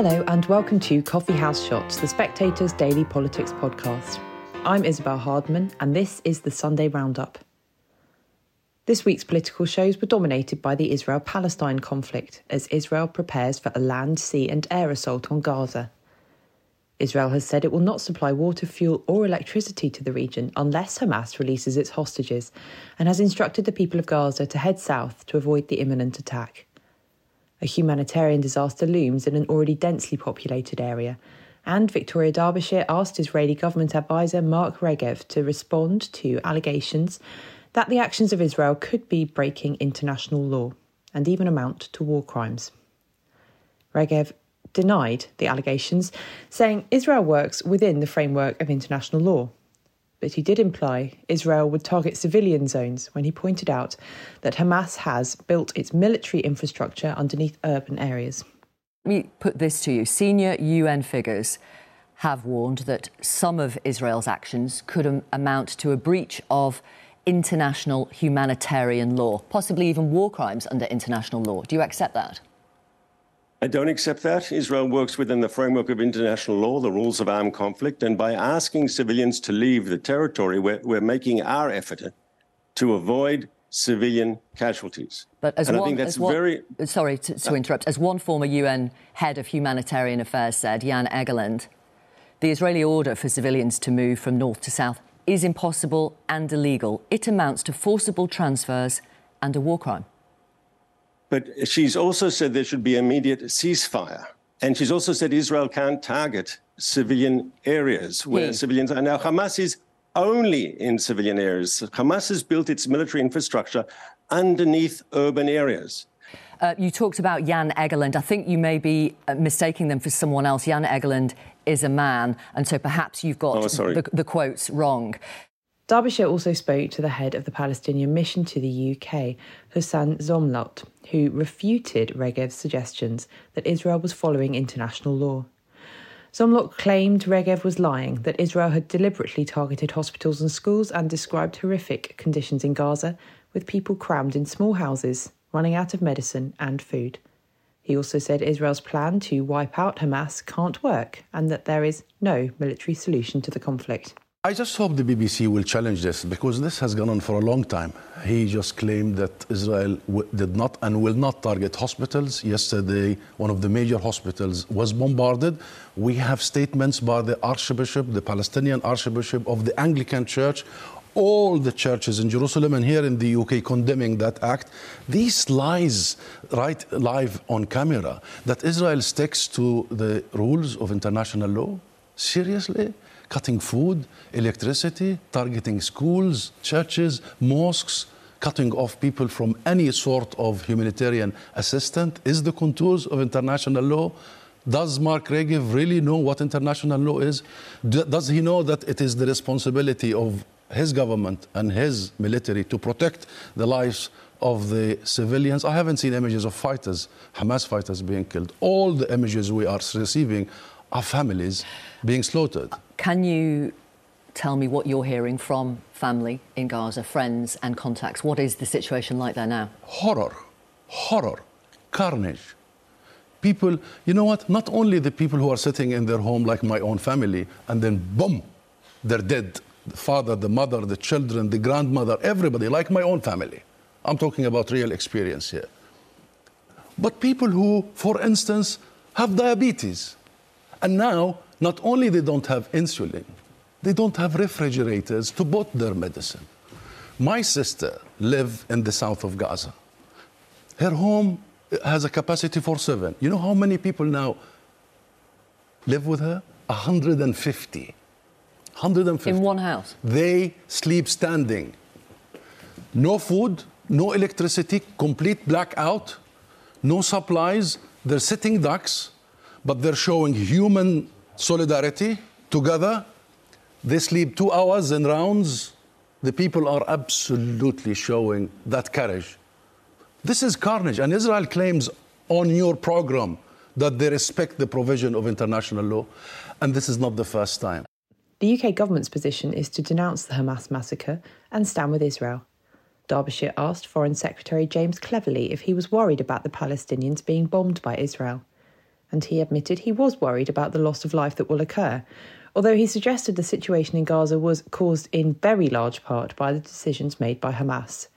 Hello, and welcome to Coffee House Shots, the Spectator's daily politics podcast. I'm Isabel Hardman, and this is the Sunday Roundup. This week's political shows were dominated by the Israel Palestine conflict as Israel prepares for a land, sea, and air assault on Gaza. Israel has said it will not supply water, fuel, or electricity to the region unless Hamas releases its hostages, and has instructed the people of Gaza to head south to avoid the imminent attack. A humanitarian disaster looms in an already densely populated area, and Victoria Derbyshire asked Israeli government advisor Mark Regev to respond to allegations that the actions of Israel could be breaking international law and even amount to war crimes. Regev denied the allegations, saying Israel works within the framework of international law but he did imply Israel would target civilian zones when he pointed out that Hamas has built its military infrastructure underneath urban areas. Let me put this to you. Senior UN figures have warned that some of Israel's actions could amount to a breach of international humanitarian law, possibly even war crimes under international law. Do you accept that? I don't accept that. Israel works within the framework of international law, the rules of armed conflict, and by asking civilians to leave the territory, we're, we're making our effort to avoid civilian casualties. But as and one, I think that's one, very. Sorry to, to uh, interrupt. As one former UN head of humanitarian affairs said, Jan Egeland, the Israeli order for civilians to move from north to south is impossible and illegal. It amounts to forcible transfers and a war crime. But she's also said there should be immediate ceasefire. And she's also said Israel can't target civilian areas where yeah. civilians are. Now, Hamas is only in civilian areas. Hamas has built its military infrastructure underneath urban areas. Uh, you talked about Jan Egeland. I think you may be uh, mistaking them for someone else. Jan Egeland is a man, and so perhaps you've got oh, the, the quotes wrong. Derbyshire also spoke to the head of the Palestinian mission to the UK, Hussein Zomlot, who refuted Regev's suggestions that Israel was following international law. Zomlot claimed Regev was lying, that Israel had deliberately targeted hospitals and schools and described horrific conditions in Gaza, with people crammed in small houses, running out of medicine and food. He also said Israel's plan to wipe out Hamas can't work and that there is no military solution to the conflict. I just hope the BBC will challenge this because this has gone on for a long time. He just claimed that Israel did not and will not target hospitals. Yesterday, one of the major hospitals was bombarded. We have statements by the Archbishop, the Palestinian Archbishop of the Anglican Church, all the churches in Jerusalem and here in the UK condemning that act. These lies, right live on camera, that Israel sticks to the rules of international law. Seriously? Cutting food, electricity, targeting schools, churches, mosques, cutting off people from any sort of humanitarian assistance is the contours of international law. Does Mark Regev really know what international law is? Does he know that it is the responsibility of his government and his military to protect the lives of the civilians? I haven't seen images of fighters, Hamas fighters being killed. All the images we are receiving are families being slaughtered. Can you tell me what you're hearing from family in Gaza, friends and contacts? What is the situation like there now? Horror, horror, carnage. People, you know what? Not only the people who are sitting in their home, like my own family, and then boom, they're dead. The father, the mother, the children, the grandmother, everybody, like my own family. I'm talking about real experience here. But people who, for instance, have diabetes, and now not only they don't have insulin, they don't have refrigerators to put their medicine. My sister lives in the south of Gaza. Her home has a capacity for seven. You know how many people now live with her? 150. 150. In one house? They sleep standing. No food, no electricity, complete blackout, no supplies. They're sitting ducks, but they're showing human solidarity together. They sleep two hours in rounds. The people are absolutely showing that courage. This is carnage, and Israel claims on your program that they respect the provision of international law, and this is not the first time. The UK government's position is to denounce the Hamas massacre and stand with Israel. Derbyshire asked Foreign Secretary James Cleverly if he was worried about the Palestinians being bombed by Israel. And he admitted he was worried about the loss of life that will occur, although he suggested the situation in Gaza was caused in very large part by the decisions made by Hamas.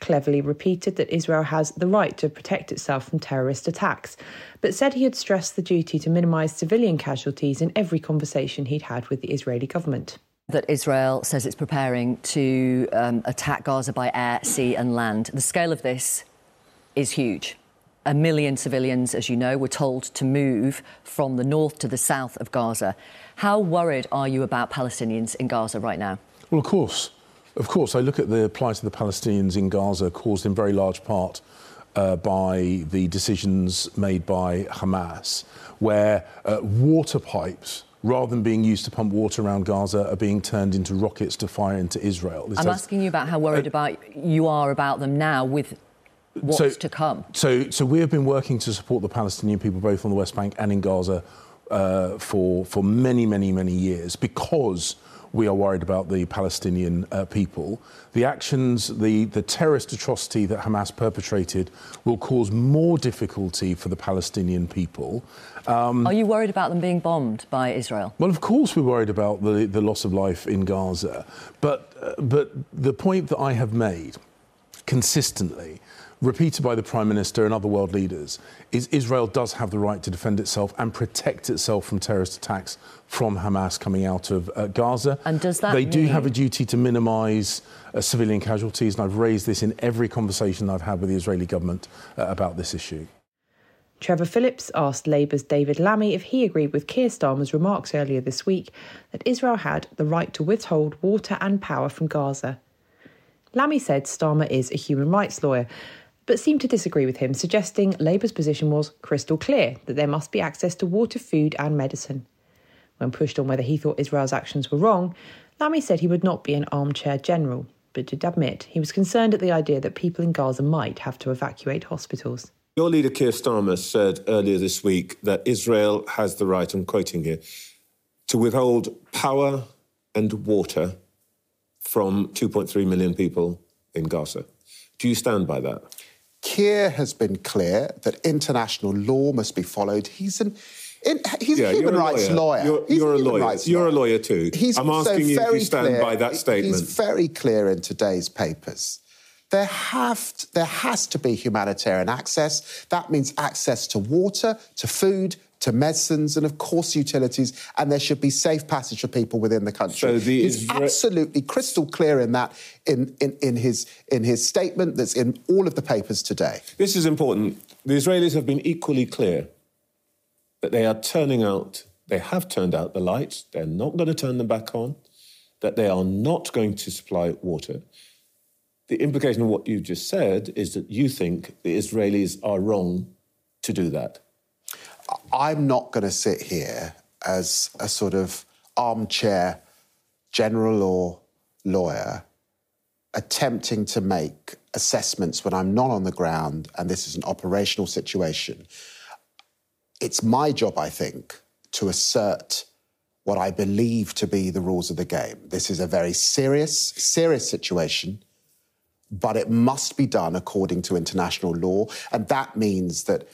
Cleverly repeated that Israel has the right to protect itself from terrorist attacks, but said he had stressed the duty to minimise civilian casualties in every conversation he'd had with the Israeli government that Israel says it's preparing to um, attack Gaza by air, sea, and land. The scale of this is huge. A million civilians, as you know, were told to move from the north to the south of Gaza. How worried are you about Palestinians in Gaza right now? Well, of course. Of course, I look at the plight of the Palestinians in Gaza caused in very large part uh, by the decisions made by Hamas, where uh, water pipes rather than being used to pump water around Gaza, are being turned into rockets to fire into Israel. This I'm has, asking you about how worried uh, about you are about them now with what's so, to come. So, so we have been working to support the Palestinian people both on the West Bank and in Gaza uh, for for many, many, many years because we are worried about the Palestinian uh, people. The actions, the, the terrorist atrocity that Hamas perpetrated will cause more difficulty for the Palestinian people. Um, are you worried about them being bombed by Israel? Well, of course, we're worried about the, the loss of life in Gaza. But, uh, but the point that I have made consistently repeated by the Prime Minister and other world leaders, is Israel does have the right to defend itself and protect itself from terrorist attacks from Hamas coming out of uh, Gaza. And does that They mean... do have a duty to minimise uh, civilian casualties, and I've raised this in every conversation I've had with the Israeli government uh, about this issue. Trevor Phillips asked Labour's David Lammy if he agreed with Keir Starmer's remarks earlier this week that Israel had the right to withhold water and power from Gaza. Lammy said Starmer is a human rights lawyer but seemed to disagree with him, suggesting Labour's position was crystal clear that there must be access to water, food, and medicine. When pushed on whether he thought Israel's actions were wrong, Lammy said he would not be an armchair general, but did admit he was concerned at the idea that people in Gaza might have to evacuate hospitals. Your leader, Keir Starmer, said earlier this week that Israel has the right, I'm quoting here, to withhold power and water from 2.3 million people in Gaza. Do you stand by that? Keir has been clear that international law must be followed. He's an in, he's yeah, a human a rights lawyer. You're, you're a, lawyer. You're a lawyer too. He's I'm asking you if you stand clear, by that statement. He's very clear in today's papers. There have there has to be humanitarian access. That means access to water, to food, to medicines, and of course utilities, and there should be safe passage for people within the country. So the He's Isra- absolutely crystal clear in that in, in, in, his, in his statement that's in all of the papers today. This is important. The Israelis have been equally clear that they are turning out, they have turned out the lights, they're not going to turn them back on, that they are not going to supply water. The implication of what you just said is that you think the Israelis are wrong to do that. I'm not going to sit here as a sort of armchair general or lawyer attempting to make assessments when I'm not on the ground and this is an operational situation. It's my job, I think, to assert what I believe to be the rules of the game. This is a very serious, serious situation, but it must be done according to international law. And that means that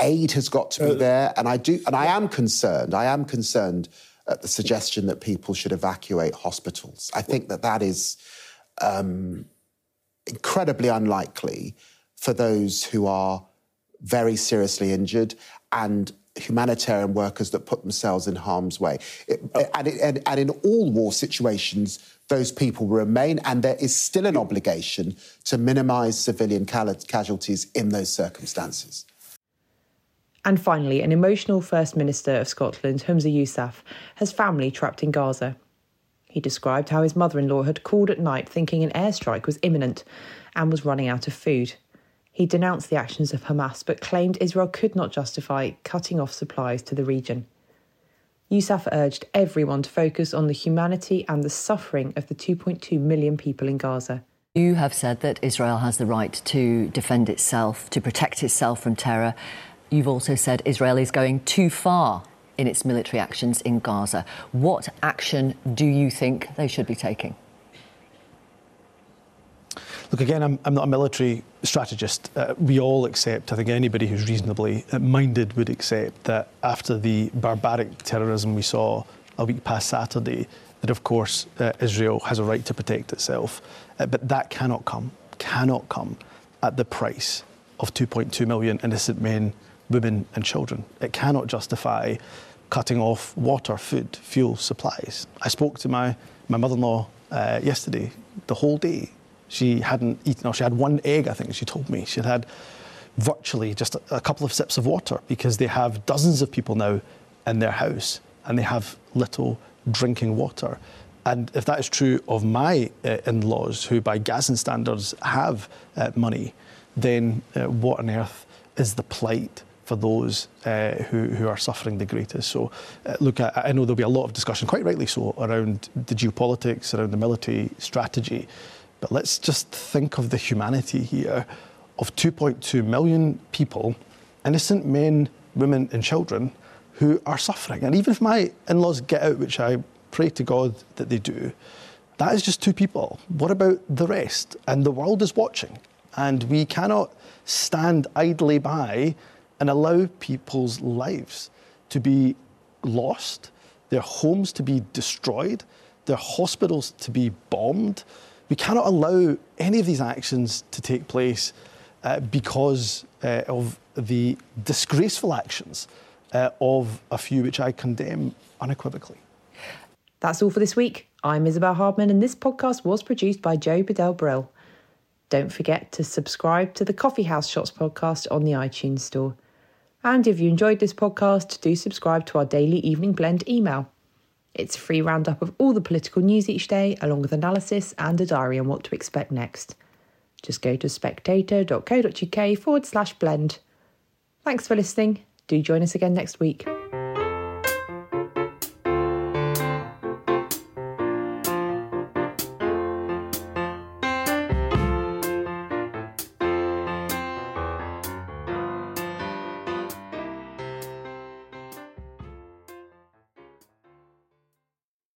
aid has got to be uh, there, and I do, and I am concerned. I am concerned at the suggestion that people should evacuate hospitals. I think that that is um, incredibly unlikely for those who are very seriously injured and humanitarian workers that put themselves in harm's way. It, and, it, and, and in all war situations, those people remain, and there is still an obligation to minimise civilian casualties in those circumstances. And finally, an emotional First Minister of Scotland, Humza Yousaf, has family trapped in Gaza. He described how his mother in law had called at night thinking an airstrike was imminent and was running out of food. He denounced the actions of Hamas but claimed Israel could not justify cutting off supplies to the region. Yousaf urged everyone to focus on the humanity and the suffering of the 2.2 million people in Gaza. You have said that Israel has the right to defend itself, to protect itself from terror. You've also said Israel is going too far in its military actions in Gaza. What action do you think they should be taking? Look, again, I'm, I'm not a military strategist. Uh, we all accept, I think anybody who's reasonably minded would accept that after the barbaric terrorism we saw a week past Saturday, that of course uh, Israel has a right to protect itself. Uh, but that cannot come, cannot come at the price of 2.2 million innocent men, women, and children. It cannot justify cutting off water, food, fuel supplies. I spoke to my, my mother in law uh, yesterday, the whole day. She hadn't eaten, or she had one egg, I think she told me. She had had virtually just a, a couple of sips of water because they have dozens of people now in their house and they have little drinking water. And if that is true of my uh, in laws, who by Gazan standards have uh, money, then uh, what on earth is the plight for those uh, who, who are suffering the greatest. So, uh, look, I, I, know there'll be a lot of discussion, quite rightly so, around the geopolitics, around the military strategy. But let's just think of the humanity here of 2.2 million people, innocent men, women, and children, who are suffering. And even if my in laws get out, which I pray to God that they do, that is just two people. What about the rest? And the world is watching. And we cannot stand idly by and allow people's lives to be lost, their homes to be destroyed, their hospitals to be bombed. We cannot allow any of these actions to take place uh, because uh, of the disgraceful actions uh, of a few which I condemn unequivocally. That's all for this week. I'm Isabel Hardman, and this podcast was produced by Joe Bedell Brill. Don't forget to subscribe to the Coffee House Shots podcast on the iTunes Store. And if you enjoyed this podcast, do subscribe to our daily evening blend email. It's a free roundup of all the political news each day, along with analysis and a diary on what to expect next. Just go to spectator.co.uk forward slash blend. Thanks for listening. Do join us again next week.